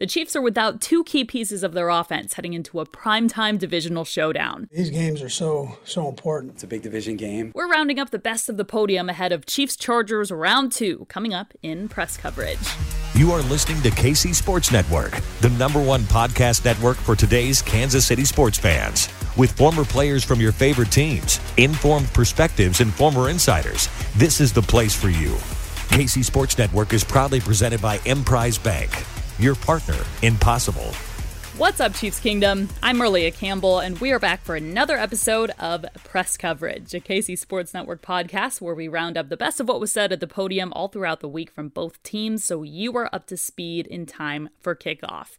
The Chiefs are without two key pieces of their offense heading into a primetime divisional showdown. These games are so so important. It's a big division game. We're rounding up the best of the podium ahead of Chiefs Chargers round 2 coming up in press coverage. You are listening to KC Sports Network, the number one podcast network for today's Kansas City sports fans. With former players from your favorite teams, informed perspectives, and former insiders, this is the place for you. KC Sports Network is proudly presented by Emprise Bank, your partner in possible. What's up, Chiefs Kingdom? I'm Merlia Campbell, and we are back for another episode of Press Coverage, a KC Sports Network podcast where we round up the best of what was said at the podium all throughout the week from both teams so you are up to speed in time for kickoff.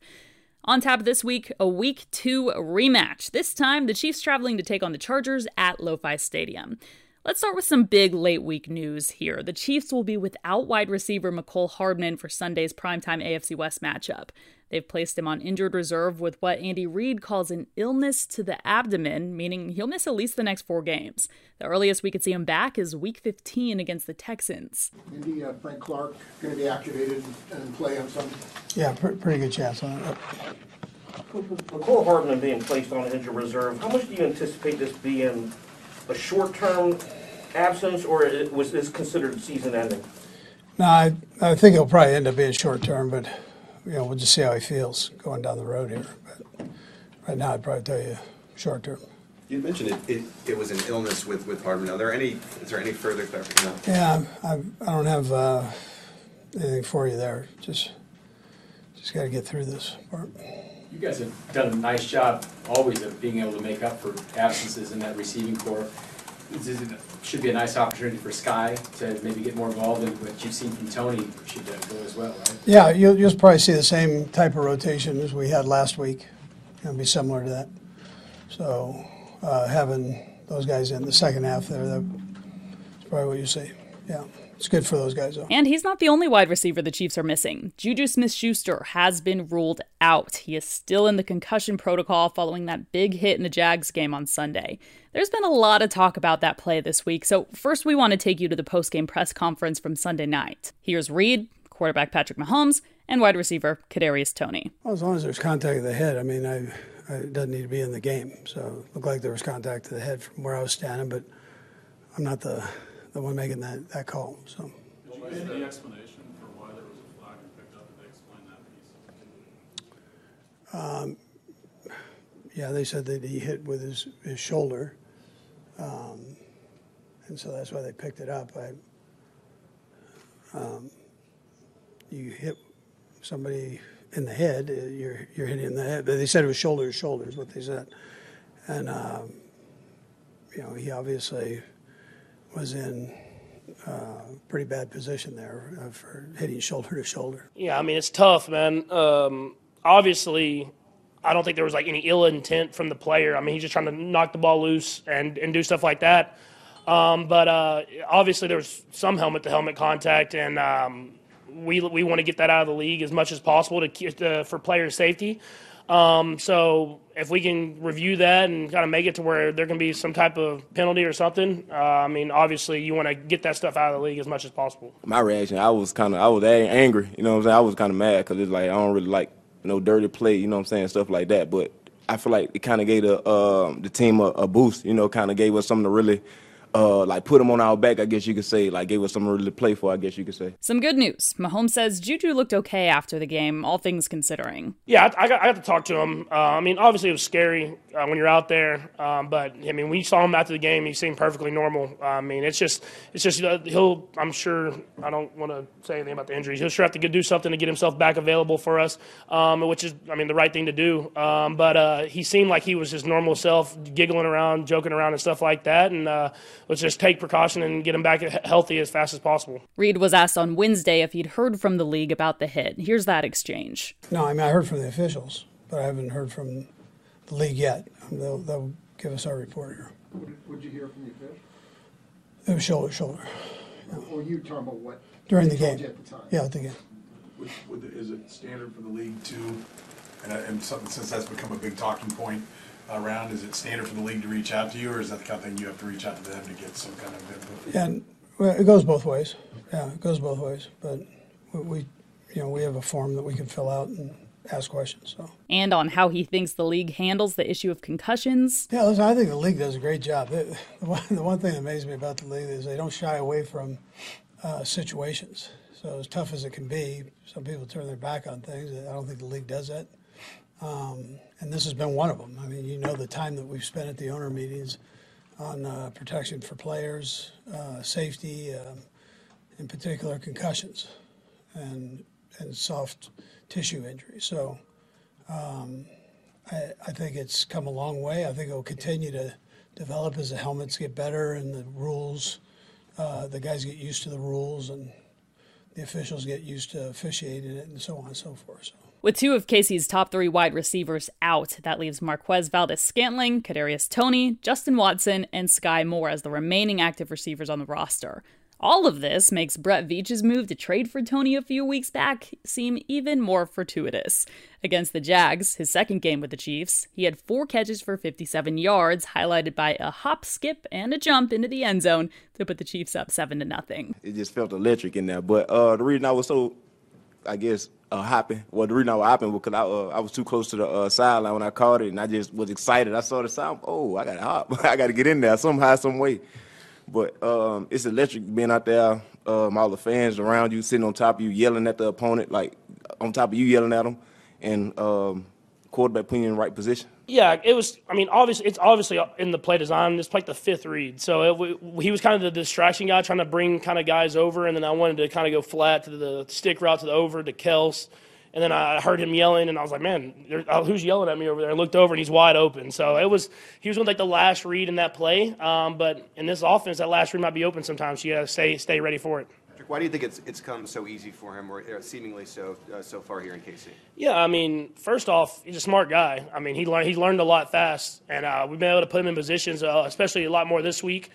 On tap this week, a week two rematch. This time, the Chiefs traveling to take on the Chargers at SoFi Stadium. Let's start with some big late week news here. The Chiefs will be without wide receiver Mecole Hardman for Sunday's primetime AFC West matchup. They've placed him on injured reserve with what Andy Reid calls an illness to the abdomen, meaning he'll miss at least the next four games. The earliest we could see him back is week 15 against the Texans. Andy, uh, Frank Clark going to be activated and play on Sunday? Yeah, pr- pretty good chance on it. Mecole Hardman being placed on injured reserve, how much do you anticipate this being a short-term absence, or it was this considered season-ending? No, I, I think it'll probably end up being short term, but you know we'll just see how he feels going down the road here. But right now, I'd probably tell you short term. You mentioned it, it, it was an illness with, with Hardman. Are there any, is there any further clarification? Yeah, I, I don't have uh, anything for you there. Just just got to get through this part. You guys have done a nice job always of being able to make up for absences in that receiving corps. This is, should be a nice opportunity for Skyy to maybe get more involved in what you've seen from Toney should go as well, right? Yeah, you'll, you'll probably see the same type of rotation as we had last week. It'll be similar to that. So uh, having those guys in the second half there, that's probably what you see. Yeah. It's good for those guys, though. And he's not the only wide receiver the Chiefs are missing. Juju Smith Schuster has been ruled out. He is still in the concussion protocol following that big hit in the Jags game on Sunday. There's been a lot of talk about that play this week, so first we want to take you to the post-game press conference from Sunday night. Here's Reid, quarterback Patrick Mahomes, and wide receiver Kadarius Toney. Well, as long as there's contact to the head, I mean, I, I, it doesn't need to be in the game. So it looked like there was contact to the head from where I was standing, but I'm not the the one making that, that call. So. Any explanation for why there was a flag picked up? Did they explain that piece? Um, yeah, they said that he hit with his, his shoulder, um, and so that's why they picked it up. I, um, you hit somebody in the head, uh, you're you're hitting in the head. But they said it was shoulder to shoulder, is what they said, and um, you know he obviously was in uh, pretty bad position there uh, for hitting shoulder to shoulder. Yeah, I mean it's tough, man. Um, obviously, I don't think there was like any ill intent from the player. I mean he's just trying to knock the ball loose and and do stuff like that. Um, but uh, obviously there was some helmet to helmet contact, and um, we we want to get that out of the league as much as possible to, to for player safety. Um, so if we can review that and kind of make it to where there can be some type of penalty or something, uh, I mean, obviously you want to get that stuff out of the league as much as possible. My reaction, I was kind of, I was angry. You know what I'm saying? I was kind of mad because it's like I don't really like you no dirty play. You know what I'm saying? Stuff like that. But I feel like it kind of gave the uh, the team a, a boost. You know, kind of gave us something to really uh, like put him on our back, I guess you could say. Like gave us something really to play for, I guess you could say. Some good news. Mahomes says Juju looked okay after the game, all things considering. Yeah, I, I, got, I got to talk to him. Uh, I mean, obviously it was scary uh, when you're out there, um, but I mean, we saw him after the game. He seemed perfectly normal. I mean, it's just, it's just uh, he'll. I'm sure. I don't want to say anything about the injuries. He'll sure have to do something to get himself back available for us, um, which is, I mean, the right thing to do. Um, but uh, he seemed like he was his normal self, giggling around, joking around, and stuff like that. And uh, let's just take precaution and get him back healthy as fast as possible. Reid was asked on Wednesday if he'd heard from the league about the hit. Here's that exchange. No, I mean, I heard from the officials, but I haven't heard from the league yet. They'll, they'll give us our report here. Would you hear from the officials? It was shoulder to shoulder. Yeah. Or you talking about what? During the game. At the time. Yeah, at the game. Would, would the, is it standard for the league to, and, and something, since that's become a big talking point, around? Is it standard for the league to reach out to you, or is that the kind of thing you have to reach out to them to get some kind of input? Yeah, and, well, it goes both ways. Yeah, it goes both ways. But we, you know, we have a form that we can fill out and ask questions. So. And on how he thinks the league handles the issue of concussions. Yeah, listen, I think the league does a great job. the, one, the one thing that amazes me about the league is they don't shy away from uh, situations. So as tough as it can be, some people turn their back on things. I don't think the league does that. Um, and this has been one of them. I mean, you know the time that we've spent at the owner meetings on uh, protection for players, uh, safety, um, in particular concussions, and and soft tissue injuries. So um, I, I, think it's come a long way. I think it will continue to develop as the helmets get better and the rules, uh, the guys get used to the rules and the officials get used to officiating it and so on and so forth. So. With two of Casey's top three wide receivers out, that leaves Marquez Valdes-Scantling, Kadarius Toney, Justin Watson, and Skyy Moore as the remaining active receivers on the roster. All of this makes Brett Veach's move to trade for Toney a few weeks back seem even more fortuitous. Against the Jags, his second game with the Chiefs, he had four catches for 57 yards, highlighted by a hop, skip, and a jump into the end zone to put the Chiefs up seven to nothing. It just felt electric in there. But uh, the reason I was so, I guess, uh, hopping. Well, the reason I was hopping was because I, uh, I was too close to the uh, sideline when I caught it, and I just was excited. I saw the sound. Oh, I got to hop. I got to get in there somehow, some high some way. But um, it's electric being out there. Um, all the fans around you, sitting on top of you, yelling at the opponent, like on top of you, yelling at them, and um, quarterback putting you in the right position. Yeah, it was. I mean, obviously, it's obviously in the play design. It's like the fifth read, so it, he was kind of the distraction guy, trying to bring kind of guys over, and then I wanted to kind of go flat to the stick route to the over to Kelce, and then I heard him yelling, and I was like, "Man, uh, who's yelling at me over there?" I looked over, and he's wide open. So it was he was going like the last read in that play, um, but in this offense, that last read might be open sometimes. So you got to stay stay ready for it. Why do you think it's it's come so easy for him, or seemingly so uh, so far here in KC? Yeah, I mean, first off, he's a smart guy. I mean, he learned he learned a lot fast, and uh, we've been able to put him in positions, uh, especially a lot more this week.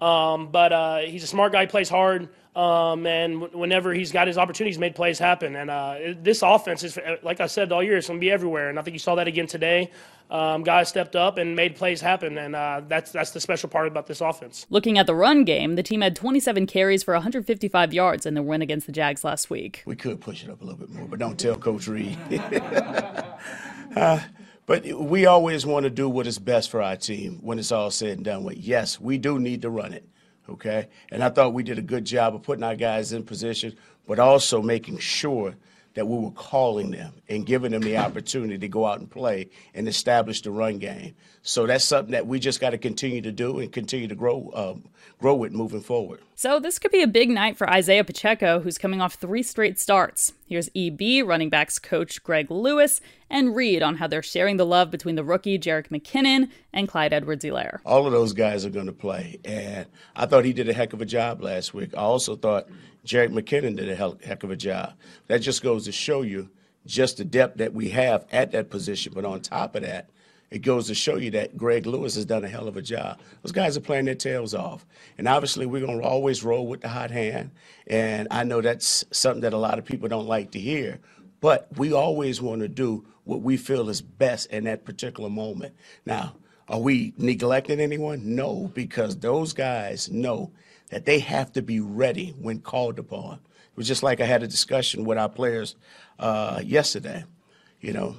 Um, but uh, he's a smart guy. Plays hard. Um, and w- whenever he's got his opportunities, made plays happen. And uh, this offense is, like I said all year, it's going to be everywhere. And I think you saw that again today. Um, guys stepped up and made plays happen, and uh, that's that's the special part about this offense. Looking at the run game, the team had 27 carries for 155 yards in the win against the Jags last week. We could push it up a little bit more, but don't tell Coach Reid. but we always want to do what is best for our team when it's all said and done with. Yes, we do need to run it okay? And I thought we did a good job of putting our guys in position, but also making sure that we were calling them and giving them the opportunity to go out and play and establish the run game. So that's something that we just got to continue to do and continue to grow um, grow with moving forward. So this could be a big night for Isiah Pacheco, who's coming off three straight starts. Here's EB running backs coach Greg Lewis and Reid on how they're sharing the love between the rookie Jerick McKinnon and Clyde Edwards-Helaire. All of those guys are going to play, and I thought he did a heck of a job last week. I also thought Jerick McKinnon did a heck of a job. That just goes to show you just the depth that we have at that position. But on top of that, it goes to show you that Greg Lewis has done a hell of a job. Those guys are playing their tails off. And obviously, we're going to always roll with the hot hand. And I know that's something that a lot of people don't like to hear. But we always want to do what we feel is best in that particular moment. Now, are we neglecting anyone? No, because those guys know that they have to be ready when called upon. It was just like I had a discussion with our players uh, yesterday. You know,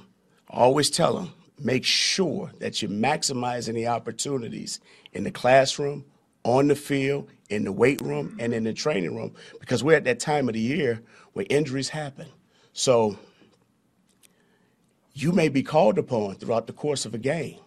always tell them make sure that you're maximizing the opportunities in the classroom, on the field, in the weight room, and in the training room because we're at that time of the year where injuries happen. So you may be called upon throughout the course of a game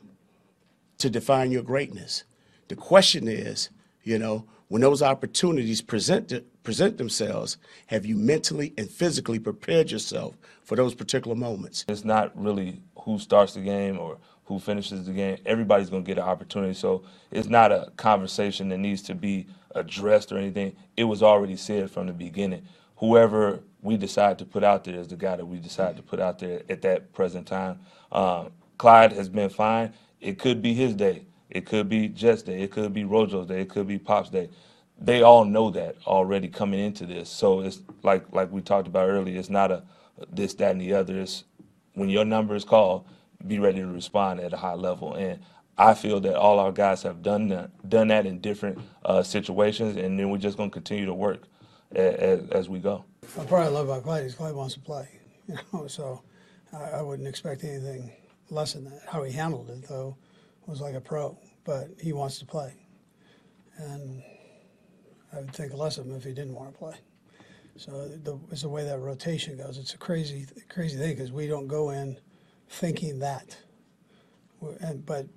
to define your greatness. The question is, you know, when those opportunities present present themselves, have you mentally and physically prepared yourself for those particular moments? It's not really who starts the game or who finishes the game. Everybody's going to get an opportunity. So it's not a conversation that needs to be addressed or anything. It was already said from the beginning. Whoever we decide to put out there is the guy that we decide to put out there at that present time. Um, Clyde has been fine. It could be his day. It could be Jets Day. It could be Rojo's Day. It could be Pop's Day. They all know that already coming into this. So it's like like we talked about earlier. It's not a this, that, and the other. It's when your number is called, be ready to respond at a high level. And I feel that all our guys have done that, done that in different uh, situations, and then we're just going to continue to work as, as, we go. I probably love about Clyde is Clyde wants to play, you know. So I, I wouldn't expect anything less than that. How he handled it, though, was like a pro, but he wants to play, and I would think less of him if he didn't want to play. So the, it's the way that rotation goes. It's a crazy, crazy thing because we don't go in thinking that. And, but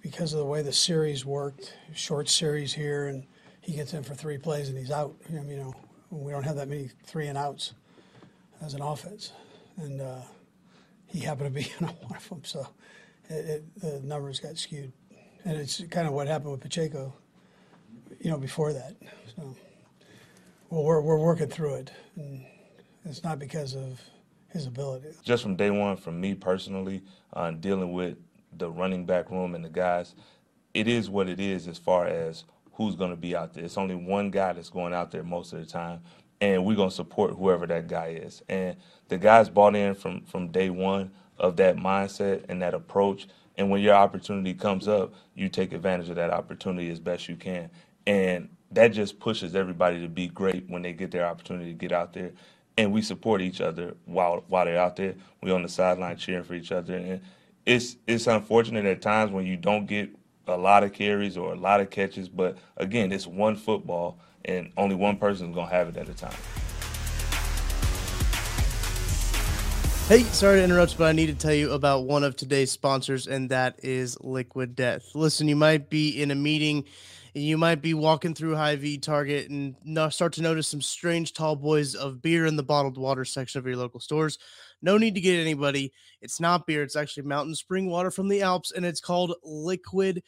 because of the way the series worked, short series here, and he gets in for three plays and he's out. You know, we don't have that many three and outs as an offense, and uh, he happened to be in one of them. So it, it, the numbers got skewed, and it's kind of what happened with Pacheco. You know, before that. So well, we're we're working through it, and it's not because of his ability. Just from day one, from me personally, uh, dealing with the running back room and the guys, it is what it is as far as who's going to be out there. It's only one guy that's going out there most of the time, and we're going to support whoever that guy is. And the guys bought in from from day one of that mindset and that approach. And when your opportunity comes up, you take advantage of that opportunity as best you can. And that just pushes everybody to be great when they get their opportunity to get out there and we support each other while while they're out there. We on the sideline cheering for each other, and it's it's unfortunate at times when you don't get a lot of carries or a lot of catches. But again, it's one football, and only one person is gonna have it at a time. Hey, sorry to interrupt, but I need to tell you about one of today's sponsors, and that is Liquid Death. Listen, you might be in a meeting you might be walking through Hy-Vee Target and start to notice some strange tall boys of beer in the bottled water section of your local stores. No need to get anybody. It's not beer, it's actually mountain spring water from the Alps, and it's called Liquid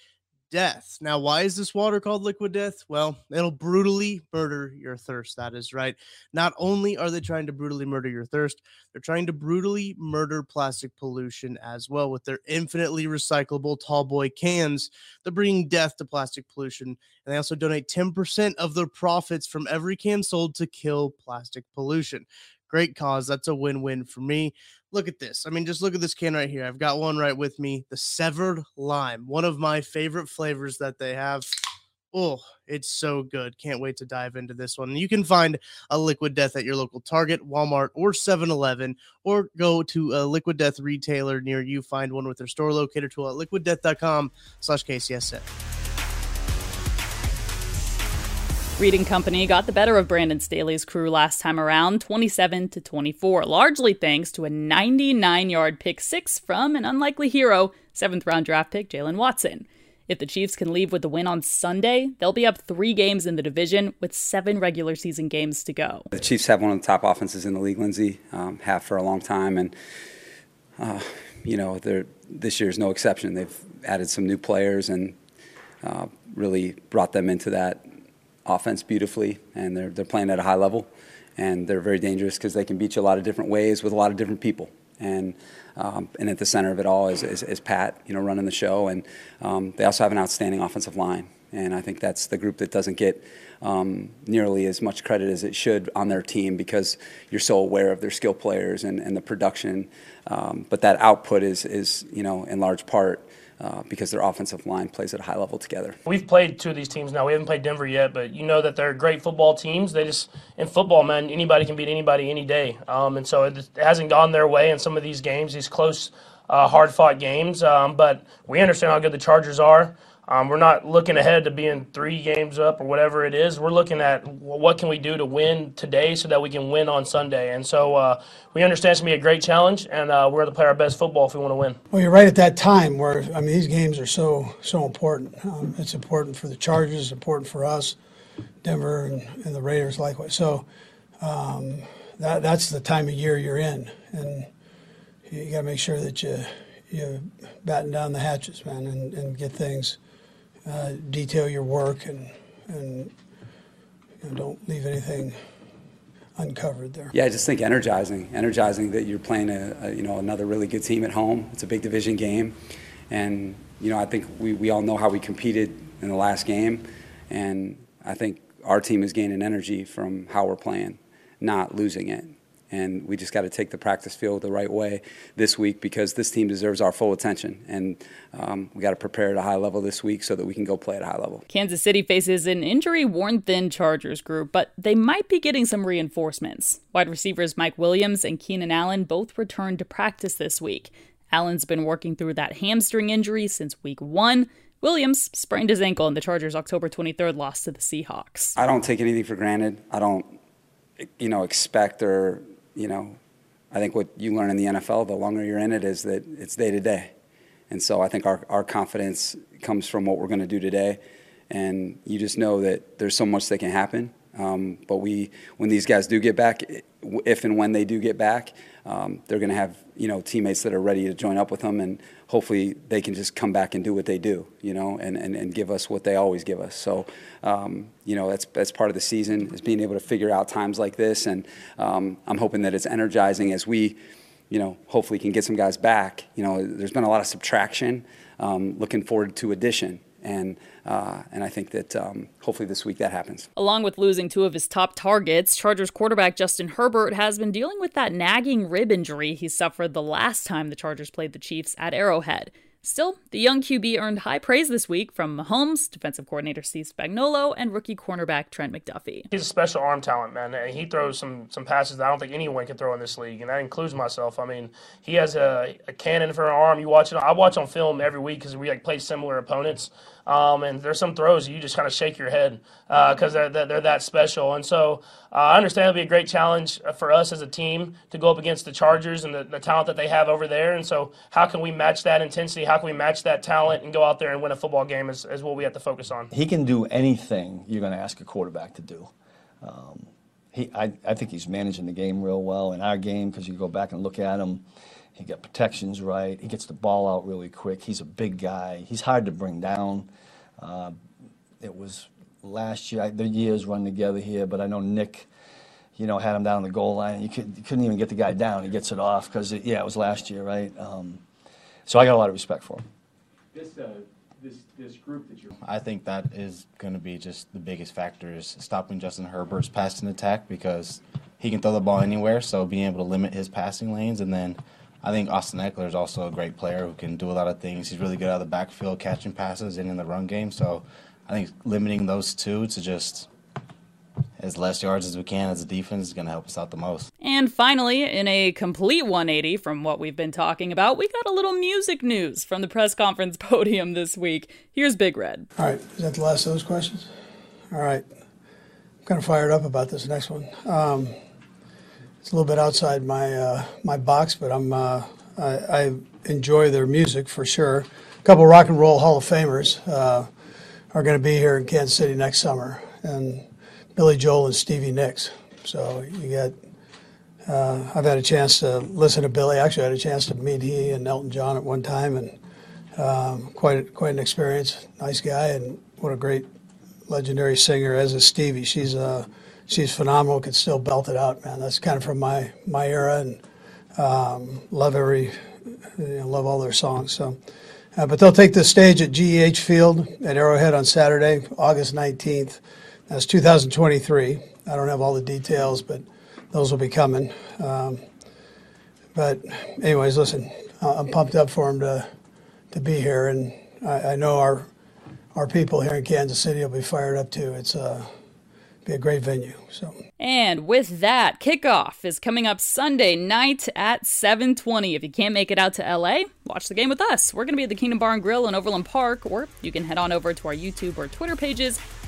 death. Now, why is this water called liquid death? Well, it'll brutally murder your thirst. That is right. Not only are they trying to brutally murder your thirst, they're trying to brutally murder plastic pollution as well with their infinitely recyclable tall boy cans. They're bringing death to plastic pollution. And they also donate 10% of their profits from every can sold to kill plastic pollution. Great cause. That's a win win for me look at this. I mean, just look at this can right here. I've got one right with me. The severed lime, one of my favorite flavors that they have. Oh, it's so good. Can't wait to dive into this one. You can find a Liquid Death at your local Target, Walmart, or 7 Eleven, or go to a Liquid Death retailer near you. Find one with their store locator tool at liquiddeath.com slash KCSN. Reid and Company got the better of Brandon Staley's crew last time around, 27 to 24, largely thanks to a 99-yard pick six from an unlikely hero, seventh round draft pick Jaylen Watson. If the Chiefs can leave with the win on Sunday, they'll be up three games in the division with seven regular season games to go. The Chiefs have one of the top offenses in the league, Lindsay, um, have for a long time, and uh, you know this year is no exception. They've added some new players and uh, really brought them into that offense beautifully, and they're they're playing at a high level, and they're very dangerous because they can beat you a lot of different ways with a lot of different people. And um, and at the center of it all is, is, is Pat, you know, running the show, and um, they also have an outstanding offensive line, and I think that's the group that doesn't get um, nearly as much credit as it should on their team because you're so aware of their skill players and, and the production, um, but that output is is you know in large part uh, because their offensive line plays at a high level together. We've played two of these teams now. We haven't played Denver yet, but you know that they're great football teams. They just in football, man, anybody can beat anybody any day. Um, and so it, hasn't gone their way in some of these games, these close uh, hard fought games. Um, but we understand how good the Chargers are. Um, we're not looking ahead to being three games up or whatever it is. We're looking at what can we do to win today so that we can win on Sunday. And so uh, we understand it's going to be a great challenge, and uh, we're going to play our best football if we want to win. Well, you're right at that time where I mean these games are so so important. Um, it's important for the Chargers, it's important for us, Denver, and, and the Raiders likewise. So um, that that's the time of year you're in, and you got to make sure that you you batten down the hatches, man, and, and get things uh, detail your work and and you know, don't leave anything uncovered there. Yeah, I just think energizing, energizing that you're playing a, a, you know another really good team at home. It's a big division game, and you know I think we, we all know how we competed in the last game, and I think our team is gaining energy from how we're playing, not losing it and we just got to take the practice field the right way this week because this team deserves our full attention, and um, we got to prepare at a high level this week so that we can go play at a high level. Kansas City faces an injury-worn thin Chargers group, but they might be getting some reinforcements. Wide receivers Mike Williams and Keenan Allen both returned to practice this week. Allen's been working through that hamstring injury since week one. Williams sprained his ankle in the Chargers' October 23rd loss to the Seahawks. I don't take anything for granted. I don't, you know, expect or you know, I think what you learn in the NFL, the longer you're in it, is that it's day to day. And so I think our, our confidence comes from what we're going to do today. And you just know that there's so much that can happen. Um, but we, when these guys do get back, if and when they do get back, um, they're going to have you know teammates that are ready to join up with them, and hopefully they can just come back and do what they do, you know, and, and, and give us what they always give us. So um, you know that's that's part of the season is being able to figure out times like this, and um, I'm hoping that it's energizing as we, you know, hopefully can get some guys back. You know, there's been a lot of subtraction. Um, looking forward to addition and uh, and I think that um, hopefully this week that happens. Along with losing two of his top targets, Chargers quarterback Justin Herbert has been dealing with that nagging rib injury he suffered the last time the Chargers played the Chiefs at Arrowhead. Still, the young QB earned high praise this week from Mahomes, defensive coordinator Steve Spagnuolo, and rookie cornerback Trent McDuffie. He's a special arm talent, man. And he throws some some passes that I don't think anyone can throw in this league, and that includes myself. I mean, he has a, a cannon for an arm. You watch it. I watch on film every week because we like play similar opponents. Um, and there's some throws you just kind of shake your head because uh, they're, they're that special. And so uh, I understand it'll be a great challenge for us as a team to go up against the Chargers and the, the talent that they have over there. And so how can we match that intensity? How can we match that talent and go out there and win a football game is, is what we have to focus on. He can do anything you're going to ask a quarterback to do. Um, he, I, I think he's managing the game real well in our game because you go back and look at him. He got protections right. He gets the ball out really quick. He's a big guy. He's hard to bring down. Uh, it was last year. The years run together here, but I know Nick, you know, had him down the goal line. You, could, couldn't even get the guy down. He gets it off because yeah, it was last year, right? Um, so I got a lot of respect for him. This uh, this group that you're. I think that is going to be just the biggest factor is stopping Justin Herbert's passing attack because he can throw the ball anywhere. So being able to limit his passing lanes and then I think Austin Ekeler is also a great player who can do a lot of things. He's really good out of the backfield, catching passes and in the run game. So I think limiting those two to just as less yards as we can as a defense is going to help us out the most. And finally, in a complete 180 from what we've been talking about, we got a little music news from the press conference podium this week. Here's Big Red. All right, is that the last of those questions? All right, I'm kind of fired up about this next one. Um, it's a little bit outside my uh, my box, but I'm uh, I, I, enjoy their music for sure. A couple rock and roll Hall of Famers uh, are going to be here in Kansas City next summer, and Billy Joel and Stevie Nicks. So you got. Uh, I've had a chance to listen to Billy. Actually, I had a chance to meet he and Elton John at one time, and um, quite quite an experience. Nice guy, and what a great legendary singer as is Stevie. She's a she's phenomenal. Can still belt it out, man. That's kind of from my my era, and um, love every, you know, love all their songs. So, uh, but they'll take the stage at GEHA Field at Arrowhead on Saturday, August 19th. That's 2023. I don't have all the details, but those will be coming. Um, but anyways, listen, I'm pumped up for them to to be here, and I, I know our our people here in Kansas City will be fired up too. It's a be a great venue. So. And with that, kickoff is coming up Sunday night at 7:20. If you can't make it out to LA, watch the game with us. We're going to be at the Kingdom Bar and Grill in Overland Park, or you can head on over to our YouTube or Twitter pages